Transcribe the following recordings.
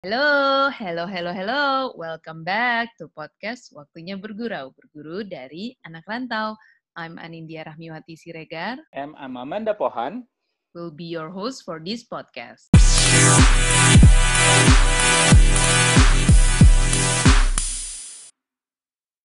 Halo, hello, hello, hello. Welcome back to podcast Waktunya Bergurau. Berguru dari anak rantau. I'm Anindya Rahmiwati Siregar. And I'm Amanda Pohan. Will be your host for this podcast.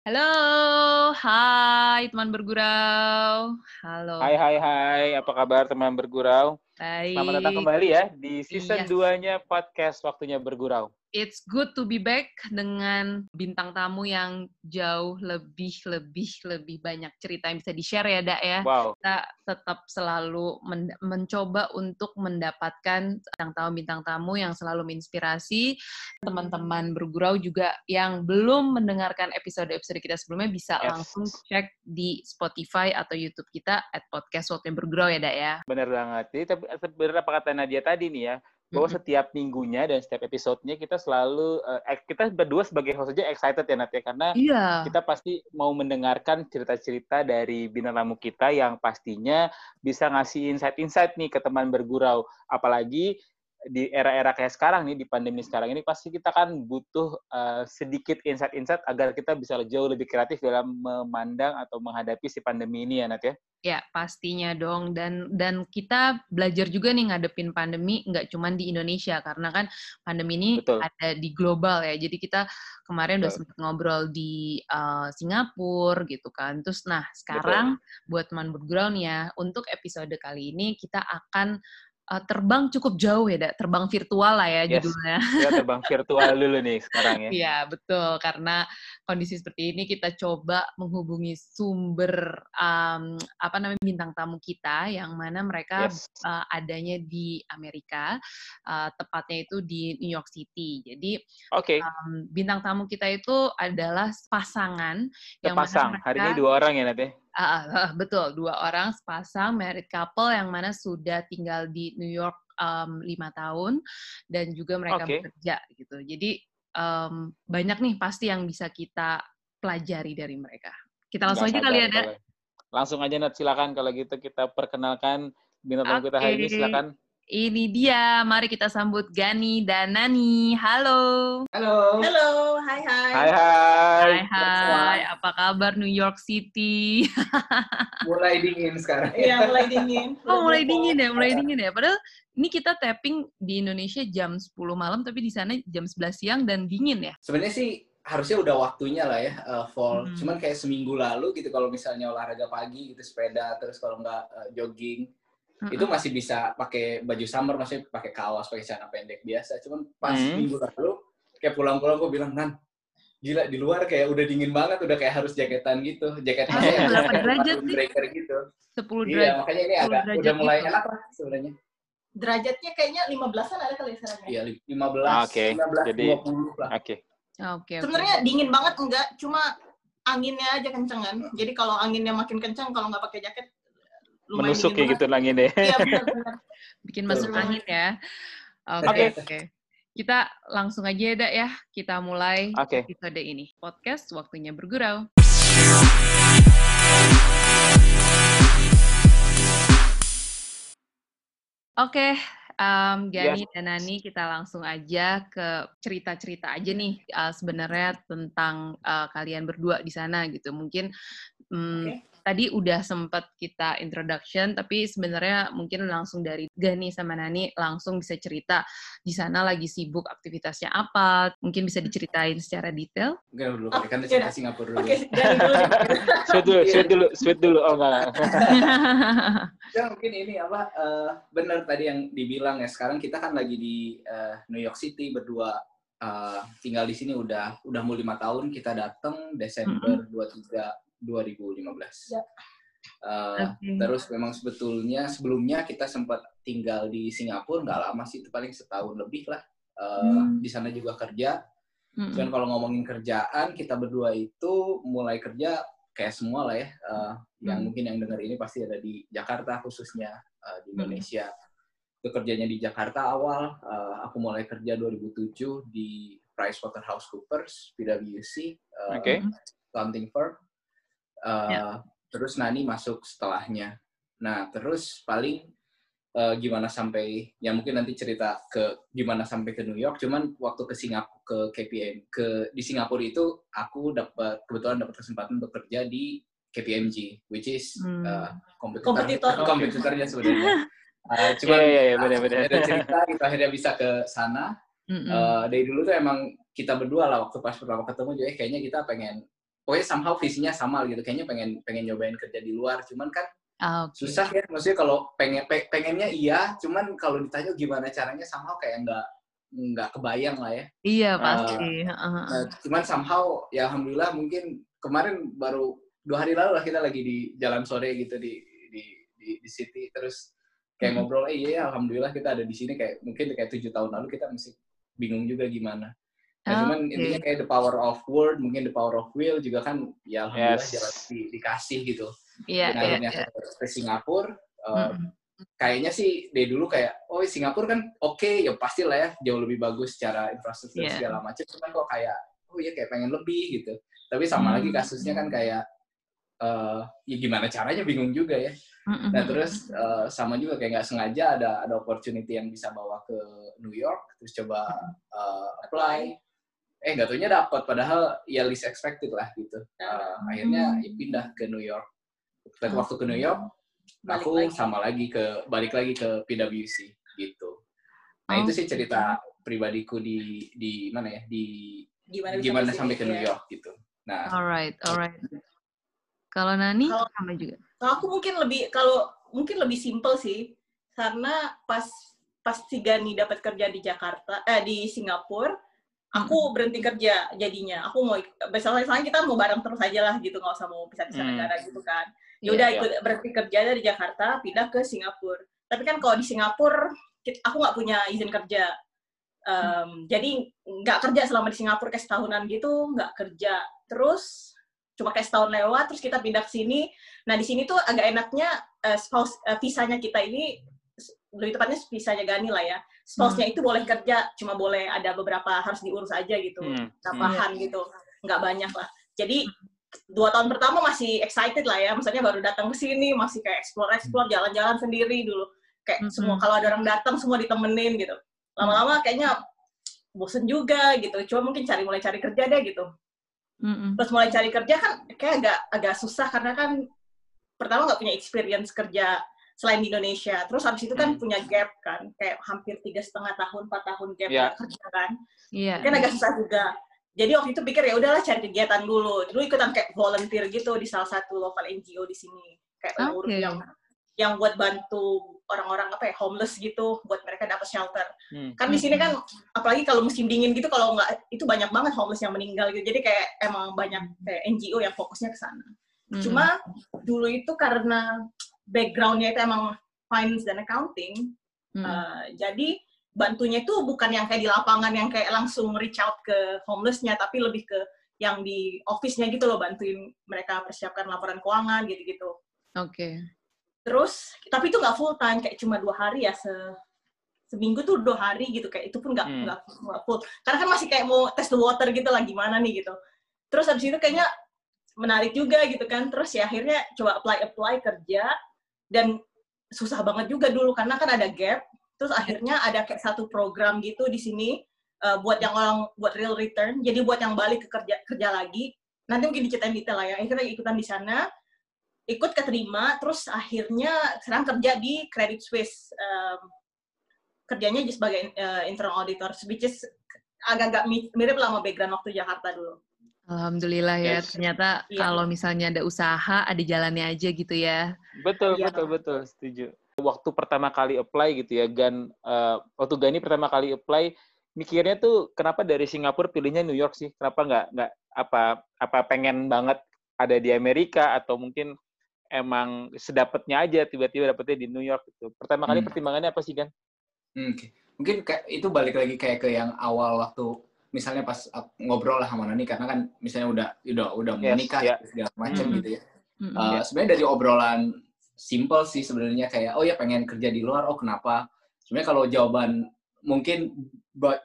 Halo, hai teman bergurau. Halo. Hai, hai, hai. Apa kabar teman bergurau? Baik. Selamat datang kembali ya di season Yes. 2-nya podcast Waktunya Bergurau. It's good to be back dengan bintang tamu yang jauh lebih lebih lebih banyak cerita yang bisa di-share ya, Dak ya. Wow. Kita tetap selalu men- mencoba untuk mendapatkan bintang tamu-bintang tamu yang selalu menginspirasi teman-teman bergurau juga yang belum mendengarkan episode-episode kita sebelumnya bisa Yes. langsung cek di Spotify atau YouTube kita at podcast Waktunya Bergurau ya, Dak ya. Bener banget. Jadi tapi bener apa kata Nadia tadi nih ya, bahwa setiap minggunya dan setiap episodenya kita selalu, eh, kita berdua sebagai host aja excited ya Nadia, karena Iya. kita pasti mau mendengarkan cerita-cerita dari bintang tamu kita yang pastinya bisa ngasih insight-insight nih ke teman bergurau. Apalagi di era-era kayak sekarang nih, di pandemi sekarang ini, pasti kita kan butuh eh, sedikit insight-insight agar kita bisa jauh lebih kreatif dalam memandang atau menghadapi si pandemi ini ya, Nat ya? Ya, pastinya dong. Dan dan kita belajar juga nih ngadepin pandemi nggak cuma di Indonesia karena kan pandemi ini Betul. ada di global ya. Jadi kita kemarin udah Betul. sempat ngobrol di uh, Singapura gitu kan. Terus nah, sekarang buat teman nih ya, untuk episode kali ini kita akan uh, terbang cukup jauh ya, Dak. terbang virtual lah ya Yes. judulnya. Kita terbang virtual dulu nih sekarang ya. Iya, betul. Karena kondisi seperti ini kita coba menghubungi sumber um, apa namanya bintang tamu kita yang mana mereka Yes. uh, adanya di Amerika, uh, tepatnya itu di New York City. Jadi Oke, um, bintang tamu kita itu adalah pasangan yang mana sepasang. Hari ini dua orang ya, Nat ya? Ah, ah, betul, dua orang sepasang married couple yang mana sudah tinggal di New York um, lima tahun dan juga mereka Oke. bekerja gitu. Jadi um, banyak nih pasti yang bisa kita pelajari dari mereka. Kita langsung aja Nggak kali ya, sabar Dak. kalau- Langsung aja, Nat. Silakan kalau gitu kita perkenalkan bintang tamu kita hari ini. Silakan. Ini dia, mari kita sambut Gani dan Nani. Halo. Halo. Halo, hai hai. Hai, hai. Hai, hai. Apa kabar New York City? Mulai dingin sekarang. Iya, mulai dingin. Oh, mulai dingin ya, mulai dingin ya. Padahal ini kita tapping di Indonesia jam 10 malam, tapi di sana jam 11 siang dan dingin ya. Sebenarnya sih harusnya udah waktunya lah ya uh, fall. Hmm. Cuman kayak seminggu lalu gitu kalau misalnya olahraga pagi gitu sepeda terus kalau nggak uh, jogging Mm-mm. itu masih bisa pakai baju summer maksudnya pakai kaos pakai celana pendek biasa. Cuman pas Hmm. minggu lalu kayak pulang-pulang gue bilang nan gila di luar kayak udah dingin banget udah kayak harus jaketan gitu jaket Ah, berapa jaket derajat sih? breaker gitu 10 iya derajat. makanya ini 10 agak udah mulai gitu. enak lah sebenarnya Derajatnya kayaknya 15-an ada kali ya sekarang ya. iya 15 Oke, 15 jadi- 20 lah Oke. Oke, oke. Sebenarnya dingin banget enggak, cuma anginnya aja kenceng kan. Jadi kalau anginnya makin kenceng kalau nggak pakai jaket lumayan Menusuk ya gitu langit deh. banget. Iya benar-benar. bikin masuk angin ya. Oke, Oke. oke. Kita langsung aja ya, Dak, ya. Kita mulai Oke. episode ini. Podcast Waktunya Bergurau. Oke, em, Gani dan Nani, kita langsung aja ke cerita-cerita aja nih eh, sebenarnya tentang eh, kalian berdua di sana gitu. Mungkin mm, Oke. Tadi udah sempat kita introduction, tapi sebenarnya mungkin langsung dari Gani sama Nani langsung bisa cerita di sana lagi sibuk aktivitasnya apa. Mungkin bisa diceritain secara detail. Enggak dulu, Oh, kan cerita. Singapura dulu. Oke, dari dulu. Sweet dulu, sweet dulu, sweet dulu. Oh, enggak. Ya mungkin ini apa eh, benar tadi yang dibilang ya sekarang kita kan lagi di eh, New York City berdua eh, tinggal di sini udah udah mau lima tahun kita datang Desember 23 2015. Ya. Eh, Oke. Terus memang sebetulnya sebelumnya kita sempat tinggal di Singapura nggak lama sih itu paling setahun lebih lah. Eh, Hmm. Di sana juga kerja. Mm-mm. Dan kalau ngomongin kerjaan kita berdua itu mulai kerja kayak semua lah ya. eh, yang Hmm. mungkin yang dengar ini pasti ada di Jakarta khususnya eh, di Hmm. Indonesia. Itu kerjanya di Jakarta awal. eh, aku mulai kerja 2007 di PricewaterhouseCoopers PwC eh, Oke. accounting firm. Eh, Ya. Terus Nani masuk setelahnya. Nah terus paling uh, gimana sampai ya mungkin nanti cerita ke gimana sampai ke New York cuman waktu ke Singapura ke KPM ke di Singapura itu aku dapat kebetulan dapat kesempatan bekerja di KPMG which is Hmm. uh, kompetitor Kompetitor. kompetitornya sebenarnya uh, cuman Iya, iya, iya, benar-benar. ada cerita kita akhirnya bisa ke sana Mm-mm. Eh, dari dulu tuh emang kita berdua lah waktu pas pertama ketemu juga eh, kayaknya kita pengen pokoknya somehow visinya sama gitu kayaknya pengen pengen nyobain kerja di luar cuman kan Ah, oke. susah ya maksudnya kalau pengen pe- pengennya iya cuman kalau ditanya gimana caranya somehow kayak nggak nggak kebayang lah ya Iya pasti. Heeh. Nah, cuman somehow ya alhamdulillah mungkin kemarin baru dua hari lalu lah kita lagi di jalan sore gitu di di di, di city terus kayak Hmm. ngobrol eh iya alhamdulillah kita ada di sini kayak mungkin kayak tujuh tahun lalu kita masih bingung juga gimana Nah, cuman Oke. intinya kayak the power of word mungkin the power of will juga kan ya alhamdulillah Yes. jalan di- dikasih gitu Iya, nah, iya, akhirnya iya. ke, ke Singapura uh, kayaknya sih dari dulu kayak oh Singapura kan oke ya pasti lah ya jauh lebih bagus secara infrastruktur Iya. segala macam cuman kok kayak oh ya kayak pengen lebih gitu tapi sama Hmm. lagi kasusnya kan kayak eh ya gimana caranya bingung juga ya Mm-mm. nah terus eh, sama juga kayak nggak sengaja ada ada opportunity yang bisa bawa ke New York terus coba eh, apply eh nggak taunya dapat padahal ya least expected lah gitu Eh, akhirnya ya pindah ke New York Tapi waktu ke New York Balik aku lagi. sama lagi ke balik lagi ke PwC gitu. Nah itu sih cerita pribadiku di di mana ya di Gimana, gimana ke sini, sampai ke New ya. York gitu. Nah Alright, alright. Kalau Nani Kalau- sama juga. Kalau aku mungkin lebih kalau mungkin lebih simpel sih karena pas pas si Gani dapat kerja di Jakarta eh di Singapura aku berhenti kerja jadinya. Aku mau misalnya kita mau bareng terus aja lah gitu nggak usah mau pisah-pisah Hmm. negara gitu kan. Iya, ya udah iya. ikut berhenti kerja dari Jakarta pindah ke Singapura. Tapi kan kalau di Singapura aku nggak punya izin kerja. Em, jadi nggak kerja selama di Singapura kayak setahunan gitu nggak kerja. Terus cuma kayak setahun lewat terus kita pindah ke sini. Nah di sini tuh agak enaknya eh, spouse eh, visanya kita ini lebih tepatnya visanya Gani lah ya spouse-nya itu boleh kerja cuma boleh ada beberapa harus diurus aja gitu. Hmm, tambahan gitu. Nggak banyak lah. Jadi dua tahun pertama masih excited lah ya. Maksudnya baru datang ke sini masih kayak explore explore jalan-jalan sendiri dulu. Kayak Mhm. semua kalau ada orang datang semua ditemenin gitu. Lama-lama kayaknya bosen juga gitu. Cuma mungkin cari mulai cari kerja deh gitu. Mm-mm. terus mulai cari kerja kan kayak agak agak susah karena kan pertama nggak punya experience kerja selain di Indonesia terus habis itu kan Hmm. punya gap kan kayak hampir tiga setengah tahun empat tahun gap Ya. nggak kerja kan Iya. kan agak susah juga jadi waktu itu pikir ya udahlah cari kegiatan dulu dulu ikutan kayak volunteer gitu di salah satu lokal NGO di sini kayak urus yang yang buat bantu orang-orang apa ya homeless gitu buat mereka dapat shelter hmm. kan di sini kan apalagi kalau musim dingin gitu kalau nggak itu banyak banget homeless yang meninggal gitu jadi kayak emang banyak kayak NGO yang fokusnya ke sana Mm-mm. cuma dulu itu karena backgroundnya itu emang finance dan accounting Mm-mm. Uh, jadi bantunya itu bukan yang kayak di lapangan yang kayak langsung reach out ke homelessnya, tapi lebih ke yang di office-nya gitu loh, bantuin mereka persiapkan laporan keuangan gitu-gitu. Oke. Terus, tapi itu nggak full time, kayak cuma dua hari ya, se seminggu tuh dua hari gitu, kayak itu pun nggak Hmm. nggak nggak full. Karena kan masih kayak mau test the water gitu lah, gimana nih gitu. Terus habis itu kayaknya menarik juga gitu kan, terus ya akhirnya coba apply-apply kerja, dan susah banget juga dulu, karena kan ada gap, terus akhirnya ada kayak satu program gitu di sini, uh, buat yang orang, buat real return, jadi buat yang balik ke kerja, kerja lagi, nanti mungkin diceritain detail lah ya, akhirnya ikutan di sana, ikut keterima, terus akhirnya sekarang kerja di Credit Suisse, um, kerjanya jadi sebagai uh, internal auditor, which is agak-agak mi- mirip lah sama background waktu Jakarta dulu. Alhamdulillah ya. Yes. Ternyata Iya. kalau misalnya ada usaha, ada jalannya aja gitu ya. Betul, Iya. betul, betul, setuju. Waktu pertama kali apply gitu ya, Gan, eh, waktu Gani pertama kali apply, mikirnya tuh kenapa dari Singapura pilihnya New York sih? Kenapa nggak nggak apa apa pengen banget ada di Amerika atau mungkin emang sedapatnya aja tiba-tiba dapetnya di New York gitu. Pertama kali Hmm. pertimbangannya apa sih, Gan? Hmm, Oke. Mungkin kayak itu balik lagi kayak ke yang awal waktu misalnya pas ngobrol lah sama Nani karena kan misalnya udah udah udah mau Yes, menikah ya. segala macam Hmm. gitu ya. Uh, Sebenarnya dari obrolan simple sih sebenarnya kayak oh ya pengen kerja di luar oh kenapa? Sebenarnya kalau jawaban mungkin ba-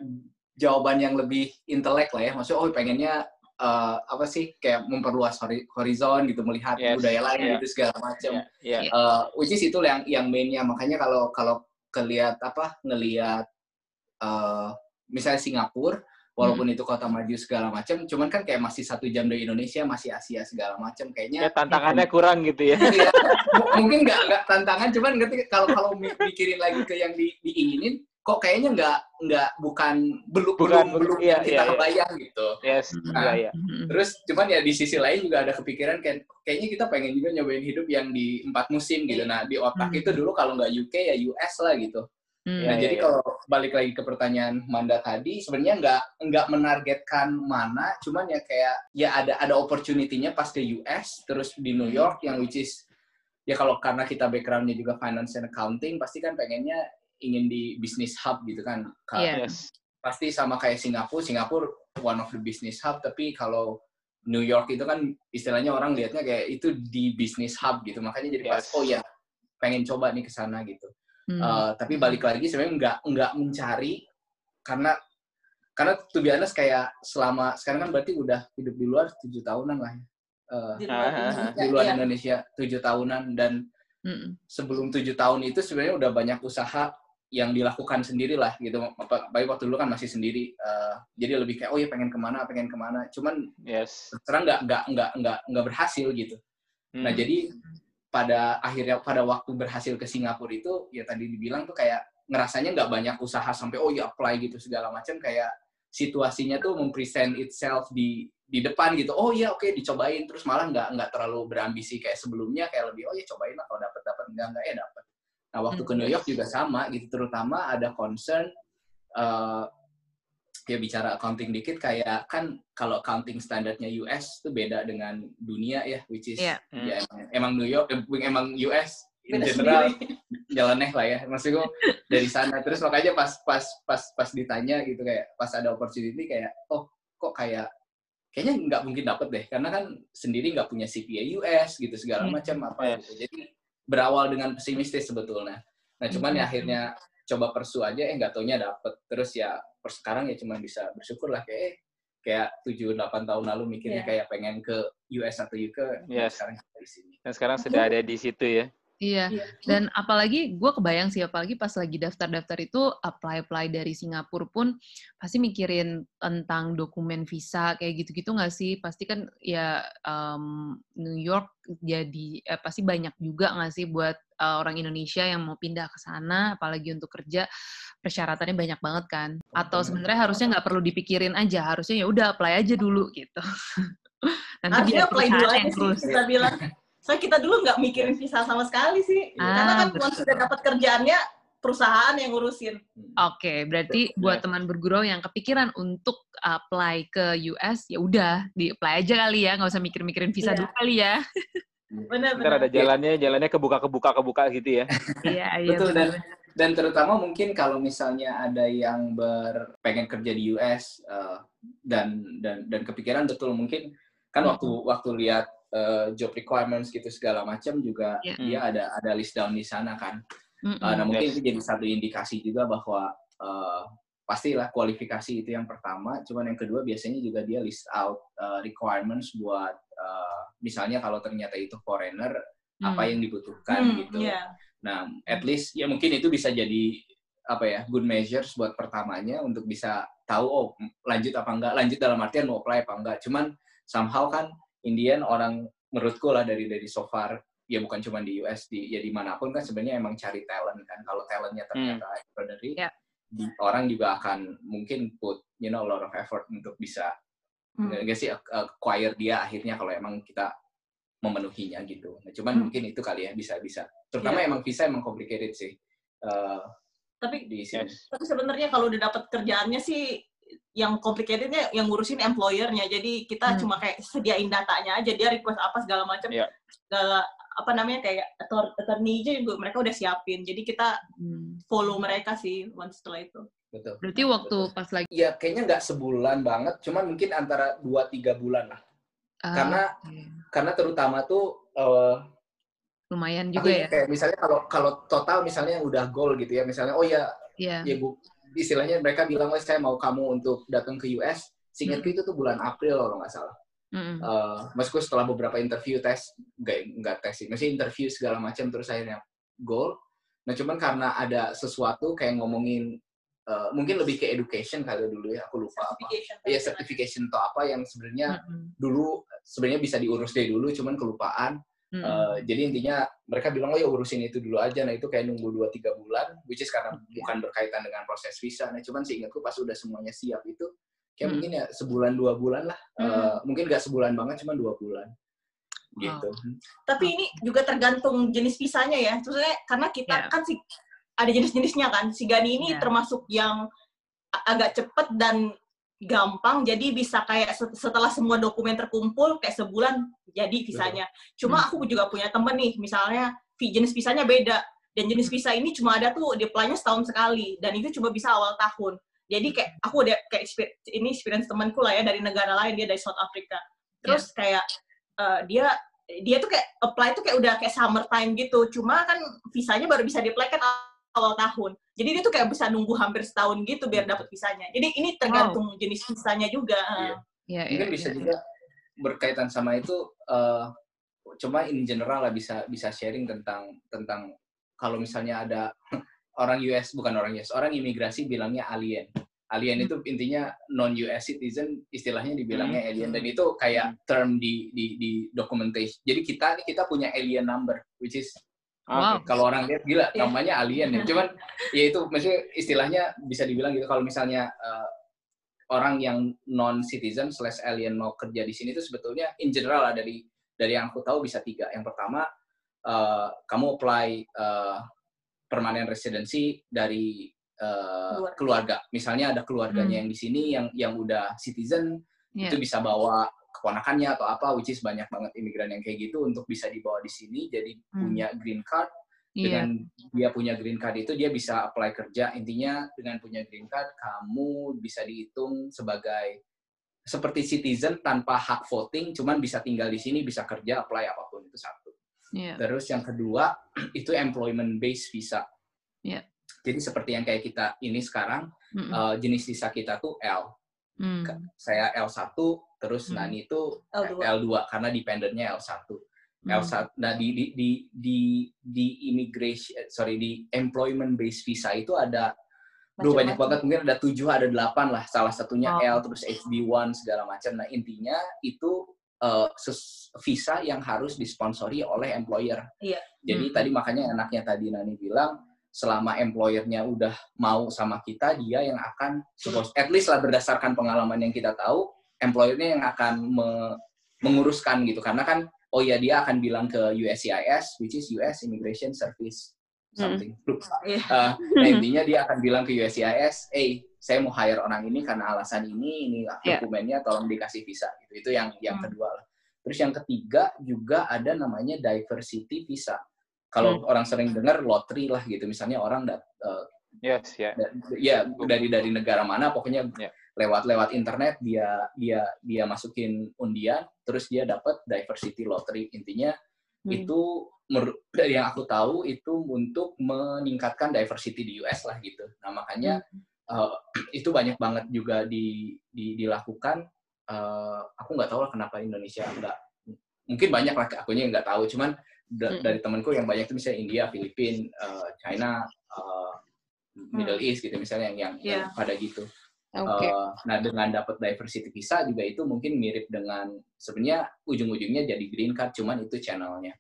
jawaban yang lebih intelek lah ya maksudnya oh pengennya uh, apa sih kayak memperluas horizon gitu melihat yes. budaya lain yeah. gitu segala macam yeah. yeah. uh, which is itu yang yang mainnya makanya kalau kalau kelihat apa ngelihat uh, misalnya Singapura walaupun hmm. itu kota maju segala macam cuman kan kayak masih satu jam dari Indonesia masih Asia segala macam kayaknya ya, tantangannya ya, kurang gitu ya iya. mungkin nggak nggak tantangan cuman ngerti kalau kalau mikirin lagi ke yang di, diinginin kok kayaknya nggak nggak bukan belum bukan, belum belum iya, kita iya, kebayang iya. gitu. Yes, nah, iya, iya. Terus cuman ya di sisi lain juga ada kepikiran kayak kayaknya kita pengen juga nyobain hidup yang di empat musim gitu. Nah di otak hmm. itu dulu kalau nggak UK ya US lah gitu. Hmm. Nah, ya, jadi ya, kalau balik lagi ke pertanyaan Manda tadi, sebenarnya nggak nggak menargetkan mana, cuman ya kayak ya ada ada opportunity-nya pas ke US, terus di New York yang which is ya kalau karena kita background-nya juga finance and accounting, pasti kan pengennya ingin di business hub gitu kan. Yeah. Yes. Pasti sama kayak Singapura, Singapura one of the business hub, tapi kalau New York itu kan istilahnya orang lihatnya kayak itu di business hub gitu. Makanya jadi yes. pas oh ya pengen coba nih ke sana gitu. Hmm. Uh, tapi balik lagi sebenarnya nggak nggak mencari karena karena tuh biasa kayak selama sekarang kan berarti udah hidup di luar tujuh tahunan lah ya. Uh, di luar, Indonesia, di luar Indonesia tujuh tahunan dan mm sebelum tujuh tahun itu sebenarnya udah banyak usaha yang dilakukan sendiri lah gitu. Baik waktu dulu kan masih sendiri, uh, jadi lebih kayak oh ya pengen ke mana, pengen ke mana. Cuman yes. terang nggak nggak nggak nggak nggak berhasil gitu. Hmm. Nah jadi pada akhirnya pada waktu berhasil ke Singapura itu ya tadi dibilang tuh kayak ngerasanya nggak banyak usaha sampai oh ya apply gitu segala macam. Kayak situasinya tuh mempresent itself di di depan gitu. Oh iya oke okay, dicobain. Terus malah nggak nggak terlalu berambisi kayak sebelumnya kayak lebih oh ya cobain lah kalau dapat dapat enggak enggak ya dapat Nah, waktu ke New York juga sama gitu, terutama ada concern uh, ya bicara accounting dikit kayak kan kalau accounting standarnya US itu beda dengan dunia ya, which is yeah. ya emang, emang New York, emang US in general jalannya lah ya, maksud gue dari sana. Terus makanya pas pas pas pas ditanya gitu kayak pas ada opportunity kayak oh kok kayak kayaknya nggak mungkin dapet deh. Karena kan sendiri nggak punya CPA US gitu segala macam apa gitu. Jadi berawal dengan pesimistis sebetulnya. Nah, cuman ya akhirnya coba persu aja, eh nggak taunya dapet. Terus ya per sekarang ya cuma bisa bersyukur lah kayak eh, kayak tujuh delapan tahun lalu mikirnya yeah. kayak pengen ke US atau UK, yes. sekarang di sini. Dan sekarang sudah ada di situ ya. Iya. iya, dan apalagi gue kebayang sih, apalagi pas lagi daftar-daftar itu apply-apply dari Singapura pun pasti mikirin tentang dokumen visa kayak gitu-gitu nggak sih? Pasti kan ya um, New York jadi eh, pasti banyak juga nggak sih buat uh, orang Indonesia yang mau pindah ke sana, apalagi untuk kerja persyaratannya banyak banget kan? Atau sebenarnya harusnya nggak perlu dipikirin aja, harusnya ya udah apply aja dulu gitu. Nanti Harusnya apply dulu aja sih, kita bilang. Soalnya kita dulu nggak mikirin visa sama sekali sih. Ah, Karena kan once sudah dapat kerjaannya, perusahaan yang ngurusin. Oke, okay, berarti buat teman bergurau yang kepikiran untuk apply ke US, ya udah di apply aja kali ya, nggak usah mikir-mikirin visa yeah. dulu kali ya. Benar, benar. ada jalannya, jalannya kebuka, kebuka, kebuka gitu ya. iya, iya. Betul dan dan terutama mungkin kalau misalnya ada yang ber pengen kerja di US uh, eh, dan dan dan kepikiran betul mungkin kan waktu waktu lihat uh, job requirements gitu segala macam juga yeah. dia ada ada list down di sana kan. Mm -hmm. uh, nah mungkin yes. itu jadi satu indikasi juga bahwa uh, pastilah kualifikasi itu yang pertama. Cuman yang kedua biasanya juga dia list out uh, requirements buat uh, misalnya kalau ternyata itu foreigner mm. apa yang dibutuhkan mm, gitu. Yeah. Nah at least ya mungkin itu bisa jadi apa ya good measures buat pertamanya untuk bisa tahu oh lanjut apa enggak lanjut dalam artian mau apply apa enggak cuman somehow kan Indian orang menurutku lah dari dari so far ya bukan cuma di US di ya di mana pun kan sebenarnya emang cari talent kan kalau talentnya ternyata hmm. extraordinary yeah. orang juga akan mungkin put you know a lot of effort untuk bisa hmm. gak sih acquire dia akhirnya kalau emang kita memenuhinya gitu. Nah, cuman hmm. mungkin itu kali ya bisa bisa. Terutama yeah. emang visa emang complicated sih. Uh, tapi di sini. Tapi sebenarnya kalau udah dapat kerjaannya sih yang complicatednya yang ngurusin employernya jadi kita hmm. cuma kayak sediain datanya aja dia request apa segala macam yeah. segala apa namanya kayak attorney aja juga mereka udah siapin jadi kita hmm. follow mereka sih once setelah itu betul berarti waktu betul. pas lagi ya kayaknya nggak sebulan banget cuman mungkin antara dua tiga bulan lah uh, karena okay. karena terutama tuh uh, lumayan juga ya kayak misalnya kalau kalau total misalnya udah goal gitu ya misalnya oh ya yeah. ya bu istilahnya mereka bilang, saya mau kamu untuk datang ke US Seingatku itu tuh bulan April kalau nggak salah. Mm-mm. Uh, maksudku setelah beberapa interview tes, nggak nggak tes sih, masih interview segala macam terus akhirnya goal. Nah cuman karena ada sesuatu kayak ngomongin uh, mungkin lebih ke education kali dulu ya, aku lupa apa. Iya certification atau apa yang sebenarnya Mm-mm. dulu sebenarnya bisa diurus dari dulu, cuman kelupaan. Mm-mm. Uh, jadi intinya mereka bilang oh ya urusin itu dulu aja. Nah itu kayak nunggu 2-3 bulan, which is karena Oke. bukan berkaitan dengan proses visa. Nah cuman seingatku pas udah semuanya siap itu, kayak Hmm. mungkin ya sebulan dua bulan lah. Uh, mungkin nggak sebulan banget, cuma dua bulan. Gitu. Tapi ini juga tergantung jenis visanya ya. Maksudnya karena kita Ya. kan si ada jenis-jenisnya kan. Si Gani ini Ya. termasuk yang agak cepet dan gampang. Jadi bisa kayak set- setelah semua dokumen terkumpul kayak sebulan jadi visanya. Cuma aku juga punya temen nih, misalnya jenis visanya beda. Dan jenis visa ini cuma ada tuh di apply-nya setahun sekali dan itu cuma bisa awal tahun. Jadi kayak aku ada kayak exper- ini experience temanku lah ya dari negara lain dia dari South Africa. Terus kayak eh, dia dia tuh kayak apply tuh kayak udah kayak summertime gitu. Cuma kan visanya baru bisa di apply kan awal tahun. Jadi dia tuh kayak bisa nunggu hampir setahun gitu biar dapat visanya. Jadi ini tergantung jenis visanya juga. Iya. Iya, Mungkin iya, bisa iya. juga berkaitan sama itu. uh, cuma in general lah bisa bisa sharing tentang tentang kalau misalnya ada orang US bukan orang US orang imigrasi bilangnya alien. Alien itu intinya non US citizen istilahnya dibilangnya alien dan itu kayak term di di di documentation. Jadi kita kita punya alien number which is Wow. kalau orang lihat gila Iya. namanya alien ya. Cuman ya itu maksudnya istilahnya bisa dibilang gitu kalau misalnya uh, orang yang non citizen slash alien mau kerja di sini itu sebetulnya in general lah dari dari yang aku tahu bisa tiga. Yang pertama uh, kamu apply uh, permanent residency dari uh, Keluarga. keluarga. Misalnya ada keluarganya Hmm. yang di sini yang yang udah citizen Iya. itu bisa bawa keponakannya atau apa, which is banyak banget imigran yang kayak gitu untuk bisa dibawa di sini jadi Hmm. punya green card Iya. dengan dia punya green card itu dia bisa apply kerja intinya dengan punya green card kamu bisa dihitung sebagai seperti citizen tanpa hak voting cuman bisa tinggal di sini bisa kerja apply apa pun itu satu Iya. terus yang kedua itu employment based visa Iya. jadi seperti yang kayak kita ini sekarang Mm-mm. eh, jenis visa kita tuh L Mm. saya L1 terus Hmm. Nani itu L2. L2 karena dependennya L1 Mm. L1 nah di di di di, di immigration eh, sorry di employment based visa itu ada Duh, banyak banget mungkin ada tujuh ada delapan lah salah satunya Oh. L terus HB1 segala macam nah intinya itu eh, ses- visa yang harus disponsori oleh employer Iya. jadi Hmm. tadi makanya enaknya tadi Nani bilang selama employernya udah mau sama kita dia yang akan suppose at least lah berdasarkan pengalaman yang kita tahu employernya yang akan me- menguruskan gitu karena kan oh ya dia akan bilang ke USCIS which is US Immigration Service something lupa Iya. Uh, nah intinya dia akan bilang ke USCIS, eh saya mau hire orang ini karena alasan ini, ini Iya. dokumennya tolong dikasih visa. Gitu. Itu yang yang Hmm. kedua lah. Terus yang ketiga juga ada namanya diversity visa. Kalau orang sering dengar lottery lah gitu, misalnya orang dat, uh, Yes, ya. da- ya dari dari negara mana, pokoknya Iya. lewat lewat internet dia dia dia masukin undian, terus dia dapat diversity lottery. Intinya Hmm. itu dari yang aku tahu itu untuk meningkatkan diversity di US lah gitu. Nah makanya uh, itu banyak banget juga di, di- dilakukan. Uh, aku nggak tahu lah kenapa Indonesia nggak mungkin banyak lah akunya nggak tahu. Cuman da- Mm. dari temanku yang banyak itu misalnya India, Filipina, uh, China, uh, Middle East gitu misalnya yang yang, yang Iya. pada gitu. Oke. Uh, nah dengan dapat diversity visa juga itu mungkin mirip dengan sebenarnya ujung-ujungnya jadi green card, cuman itu channelnya.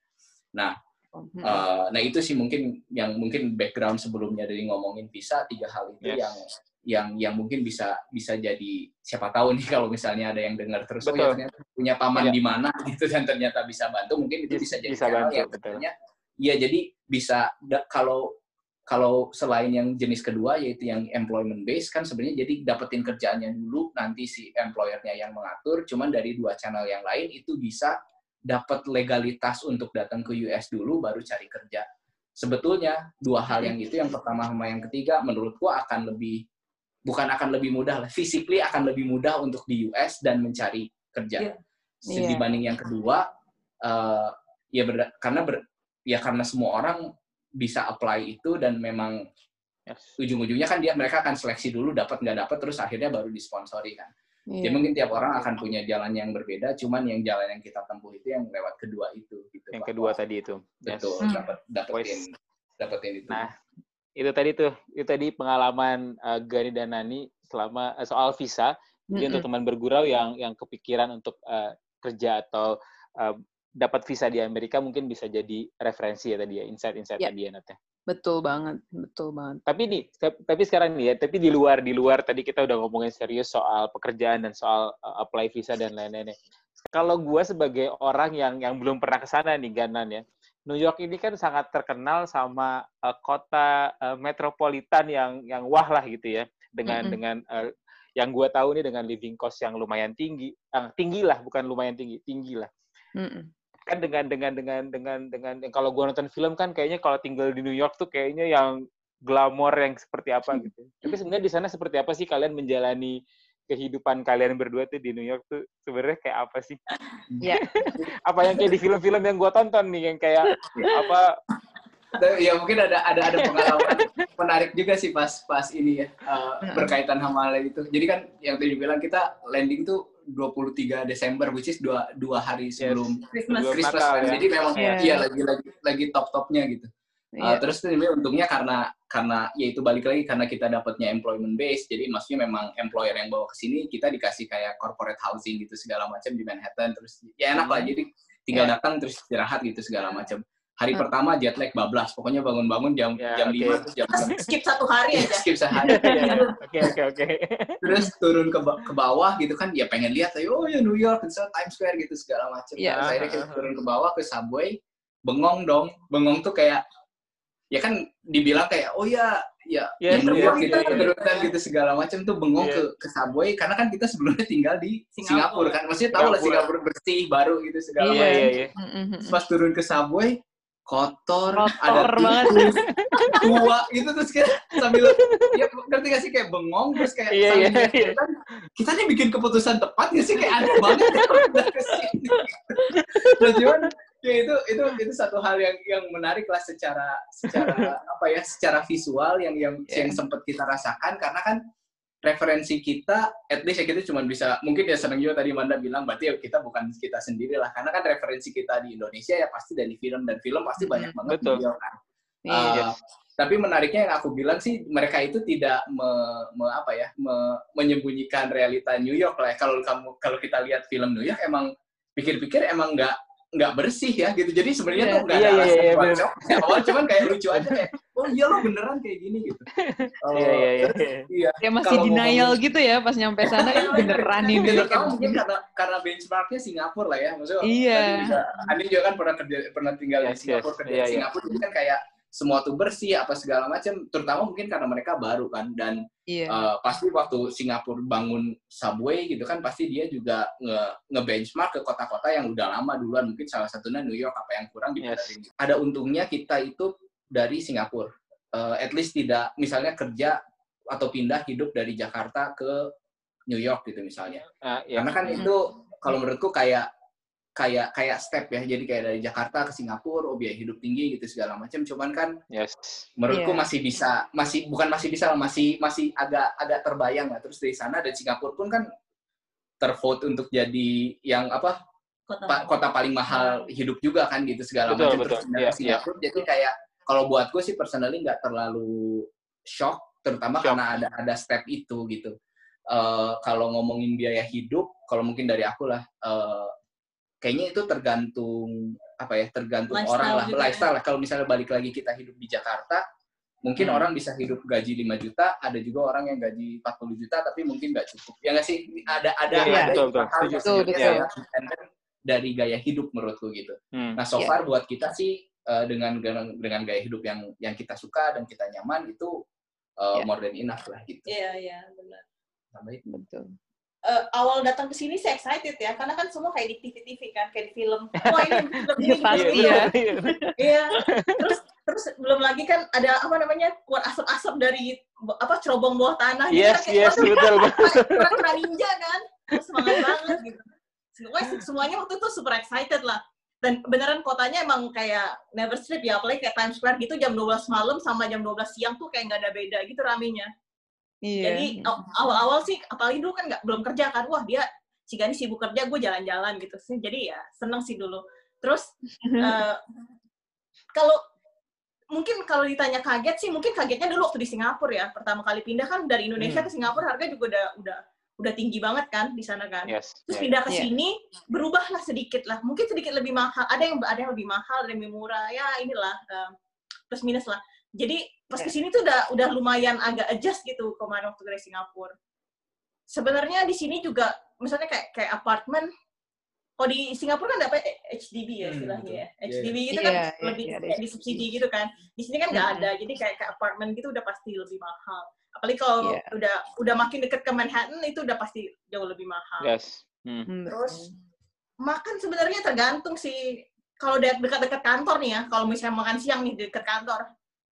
Nah, uh, nah itu sih mungkin yang mungkin background sebelumnya dari ngomongin visa tiga hal itu Yes. yang yang yang mungkin bisa bisa jadi siapa tahu nih kalau misalnya ada yang dengar terus oh ya ternyata punya paman Iya. di mana gitu dan ternyata bisa bantu mungkin itu Bis- bisa jadi bisa channel bantu, yang betul. sebenarnya iya jadi bisa da- kalau kalau selain yang jenis kedua yaitu yang employment based kan sebenarnya jadi dapetin kerjaannya dulu nanti si employernya yang mengatur cuman dari dua channel yang lain itu bisa dapat legalitas untuk datang ke US dulu baru cari kerja sebetulnya dua hal yang itu yang pertama sama yang ketiga menurutku akan lebih bukan akan lebih mudah lah physically akan lebih mudah untuk di US dan mencari kerja Iya. Si- Iya. dibanding yang kedua eh, ya berda- karena ber, ya karena semua orang bisa apply itu dan memang Yes. ujung-ujungnya kan dia mereka akan seleksi dulu dapat nggak dapat terus akhirnya baru disponsori kan Jadi Iya. mungkin tiap orang akan punya jalan yang berbeda, cuman yang jalan yang kita tempuh itu yang lewat kedua itu. Gitu, Yang Pak. kedua tadi itu. Yes. Betul, Hmm. dapat dapetin dapetin itu. Nah, itu tadi tuh, itu tadi pengalaman uh, Gani dan Nani selama uh, soal visa. Jadi untuk Mm-mm. teman bergurau yang yang kepikiran untuk uh, kerja atau uh, dapat visa di Amerika mungkin bisa jadi referensi ya tadi ya, insight-insight Ya. tadi ya Nat ya. Betul banget, betul banget. Tapi nih, tap- tapi sekarang nih ya, tapi di luar di luar tadi kita udah ngomongin serius soal pekerjaan dan soal uh, apply visa dan lain-lainnya. Kalau gua sebagai orang yang yang belum pernah ke sana nih Ganan ya, New York ini kan sangat terkenal sama uh, kota uh, metropolitan yang yang wah lah gitu ya, dengan Mm-mm. dengan uh, yang gua tahu nih dengan living cost yang lumayan tinggi, yang tinggi lah bukan lumayan tinggi, tinggi lah Mm-mm. Kan dengan dengan dengan dengan dengan yang kalau gua nonton film kan kayaknya kalau tinggal di New York tuh kayaknya yang glamor yang seperti apa gitu. Tapi sebenarnya di sana seperti apa sih kalian menjalani kehidupan kalian berdua tuh di New York tuh sebenarnya kayak apa sih? Ya. apa yang kayak di film-film yang gua tonton nih yang kayak apa ya mungkin ada ada ada pengalaman menarik juga sih pas pas ini ya uh, berkaitan sama hal itu. Jadi kan yang tadi bilang kita landing tuh 23 Desember which is dua dua hari sebelum Christmas. Sebelum Christmas Natal, kan. ya. Jadi memang Iya. iya lagi lagi lagi top-topnya gitu. Uh, Iya. terus tuh ini untungnya karena karena ya itu balik lagi karena kita dapatnya employment base jadi maksudnya memang employer yang bawa ke sini kita dikasih kayak corporate housing gitu segala macam di Manhattan terus ya enak lah Hmm. jadi tinggal Iya. datang terus istirahat gitu segala macam hari Hmm. pertama jet lag bablas pokoknya bangun-bangun jam Ya, jam oke. 5 terus jam skip satu hari Iya, aja. skip sehari Iya. Oke oke oke. terus turun ke, ba- ke bawah gitu kan ya pengen lihat ayo oh ya New York so, Times Square gitu segala macam Iya. Terus akhirnya kita turun ke bawah ke subway bengong dong bengong tuh kayak ya kan dibilang kayak oh ya ya Ya, ya, New iya, York gitu iya. keturunan gitu segala macam tuh bengong Iya. ke ke subway karena kan kita sebelumnya tinggal di Singapura. Singapura, kan maksudnya tahu lah Singapura. Bersih baru gitu segala Iya macam iya iya. Mm-mm. Terus pas turun ke subway kotor, Kotor ada banget. tikus, tua itu terus kayak sambil ya ngerti gak sih kayak bengong terus kayak Iya, sambil iya, lihat iya. kita, kita nih bikin keputusan tepat gak sih kayak aneh banget ya udah ke sini. Nah cuman ya itu itu itu satu hal yang yang menarik lah secara secara apa ya secara visual yang yang Iya. yang sempat kita rasakan karena kan referensi kita at least ya kita cuma bisa mungkin ya seneng juga tadi Manda bilang berarti ya kita bukan kita sendiri lah karena kan referensi kita di Indonesia ya pasti dari film dan film pasti Mm-mm. banyak banget Betul. video kan Iya. Uh, tapi menariknya yang aku bilang sih mereka itu tidak me, me- apa ya me- menyembunyikan realita New York lah kalau kamu kalau kita lihat film New York emang pikir-pikir emang nggak nggak bersih ya gitu jadi sebenarnya Iya. tuh nggak Iya, ada iya, iya, buat bener. shock. Ya, awal cuman kayak lucu aja kayak oh iya lo beneran kayak gini gitu Oh, Iya iya iya. iya Kayak masih denial gitu ya pas nyampe sana eh, beneran ini. Ya, terutama mungkin karena karena benchmarknya Singapura lah ya maksudnya Iya. juga, Andi juga kan pernah kerja pernah tinggal di Yes, Singapura yes. kerja Iya, di iya. Singapura jadi kan kayak semua tuh bersih apa segala macam terutama mungkin karena mereka baru kan dan Iya. uh, pasti waktu Singapura bangun subway gitu kan pasti dia juga nge, nge-benchmark ke kota-kota yang udah lama duluan mungkin salah satunya New York apa yang kurang Yes. dibenerin. Ada untungnya kita itu dari Singapura. Uh, at least tidak misalnya kerja atau pindah hidup dari Jakarta ke New York gitu misalnya. Ah, iya. Karena kan Mm-mm. itu kalau menurutku kayak kayak kayak step ya. Jadi kayak dari Jakarta ke Singapura, oh biaya hidup tinggi gitu segala macam. Cuman kan Yes. menurutku Iya. masih bisa masih bukan masih bisa masih masih agak agak terbayang lah terus dari sana dan Singapura pun kan tervote untuk jadi yang apa Kota. pa- kota paling mahal hidup juga kan gitu segala Betul, macam betul. terus Iya, ke Singapura jadi kayak kalau buatku sih personally nggak terlalu shock terutama Shock. karena ada ada step itu gitu Eh, kalau ngomongin biaya hidup kalau mungkin dari aku lah eh, kayaknya itu tergantung apa ya tergantung Lifestyle orang lah juga ya. lifestyle lah kalau misalnya balik lagi kita hidup di Jakarta mungkin Hmm. orang bisa hidup gaji 5 juta ada juga orang yang gaji 40 juta tapi mungkin nggak cukup ya nggak sih ada ada Iya, ada betul, betul. hal Betul, betul. sangat dependent dari gaya hidup menurutku gitu Hmm. Nah, so Iya. far buat kita sih eh, dengan dengan dengan gaya hidup yang yang kita suka dan kita nyaman itu eh, Iya. more than enough lah gitu. Iya, iya, benar. Tambahin. Betul. Eh, awal datang ke sini saya excited ya, karena kan semua kayak di TV-TV kan, kayak di film. Wah ini film ini, Iya, pasti ya. Iya. Terus terus belum lagi kan ada apa namanya keluar asap-asap dari apa cerobong bawah tanah. Jadi Yes, kan yes, betul, betul. Ninja kan. Terus semangat banget gitu. Semuanya, semuanya waktu itu super excited lah. Dan beneran kotanya emang kayak never sleep ya, apalagi kayak Times Square gitu jam 12 malam sama jam 12 siang tuh kayak nggak ada beda gitu ramenya. Iya. Jadi aw- awal-awal sih, apalagi dulu kan nggak belum kerja kan, wah dia si Gani sibuk kerja, gue jalan-jalan gitu sih. Jadi ya seneng sih dulu. Terus eh, kalau mungkin kalau ditanya kaget sih, mungkin kagetnya dulu waktu di Singapura ya. Pertama kali pindah kan dari Indonesia Hmm. ke Singapura harga juga udah udah udah tinggi banget kan di sana kan. Yes. Terus yeah. pindah ke Iya. sini berubahlah sedikit lah. Mungkin sedikit lebih mahal. Ada yang ada yang lebih mahal, ada yang lebih murah. Ya inilah eh, plus minus lah. Jadi pas Iya. ke sini tuh udah udah lumayan agak adjust gitu kemarin waktu dari Singapura. Sebenarnya di sini juga misalnya kayak kayak apartemen kalau di Singapura kan dapat HDB ya Hmm, istilahnya ya. betul. HDB Iya. gitu kan Iya, iya, lebih iya, ada kayak disubsidi gitu kan. Di sini kan nggak Mm-mm. ada. Jadi kayak kayak apartemen gitu udah pasti lebih mahal. Apalagi kalau Iya. udah udah makin dekat ke Manhattan itu udah pasti jauh lebih mahal. Yes. Hmm. Hmm, Terus makan sebenarnya tergantung sih. Kalau de- dekat-dekat kantor nih ya, kalau misalnya makan siang nih dekat kantor,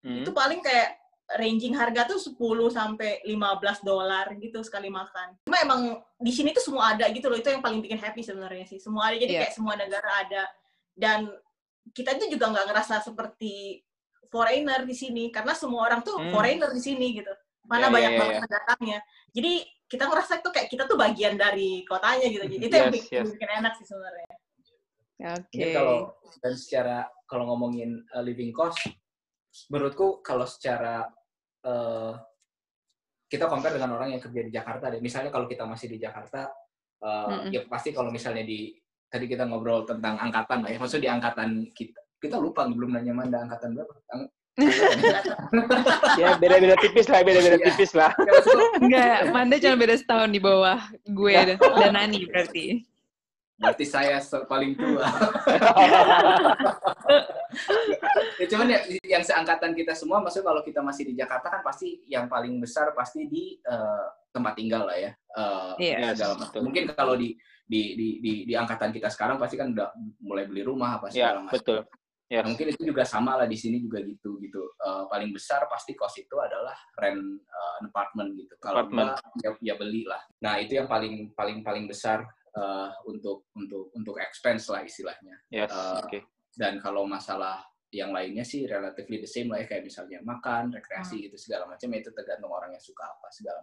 Hmm. itu paling kayak ranging harga tuh 10 sampai 15 dolar gitu sekali makan. Cuma emang di sini tuh semua ada gitu loh, itu yang paling bikin happy sebenarnya sih. Semua ada, jadi Iya. kayak semua negara ada. Dan kita itu juga nggak ngerasa seperti foreigner di sini, karena semua orang tuh Hmm. foreigner di sini gitu. Iya, Mana banyak iya, banget iya. pendatangnya. Jadi kita ngerasa tuh kayak kita tuh bagian dari kotanya gitu. Jadi itu yang Yes, bikin, yes. bikin enak sih sebenarnya. Oke. Kalau dan secara kalau ngomongin uh, living cost, menurutku kalau secara uh, kita compare dengan orang yang kerja di Jakarta deh. Misalnya kalau kita masih di Jakarta, uh, Mm-mm. ya pasti kalau misalnya di tadi kita ngobrol tentang angkatan lah ya, maksudnya di angkatan kita kita lupa belum nanya Manda angkatan berapa? Ang- Ya beda-beda tipis lah, beda-beda Iya. tipis lah. Enggak, Manda cuma beda setahun di bawah gue dan Nani berarti. Berarti saya paling tua. ya, cuman ya, yang seangkatan kita semua, maksudnya kalau kita masih di Jakarta kan pasti yang paling besar pasti di eh, tempat tinggal lah ya. Eh, Iya. segala Yes, macam. betul. Mungkin kalau di di, di di di angkatan kita sekarang pasti kan udah mulai beli rumah apa Ya, segala macam. betul. Nah, Yes. mungkin itu juga sama lah di sini juga gitu gitu. Eh, paling besar pasti cost itu adalah rent eh, an apartment gitu. Kalau enggak ya, ya beli lah. Nah itu yang paling paling paling besar eh, untuk untuk untuk expense lah istilahnya. Yes. Eh, Oke. Dan kalau masalah yang lainnya sih relatively the same lah ya kayak misalnya makan, rekreasi gitu segala macam itu tergantung orang yang suka apa segala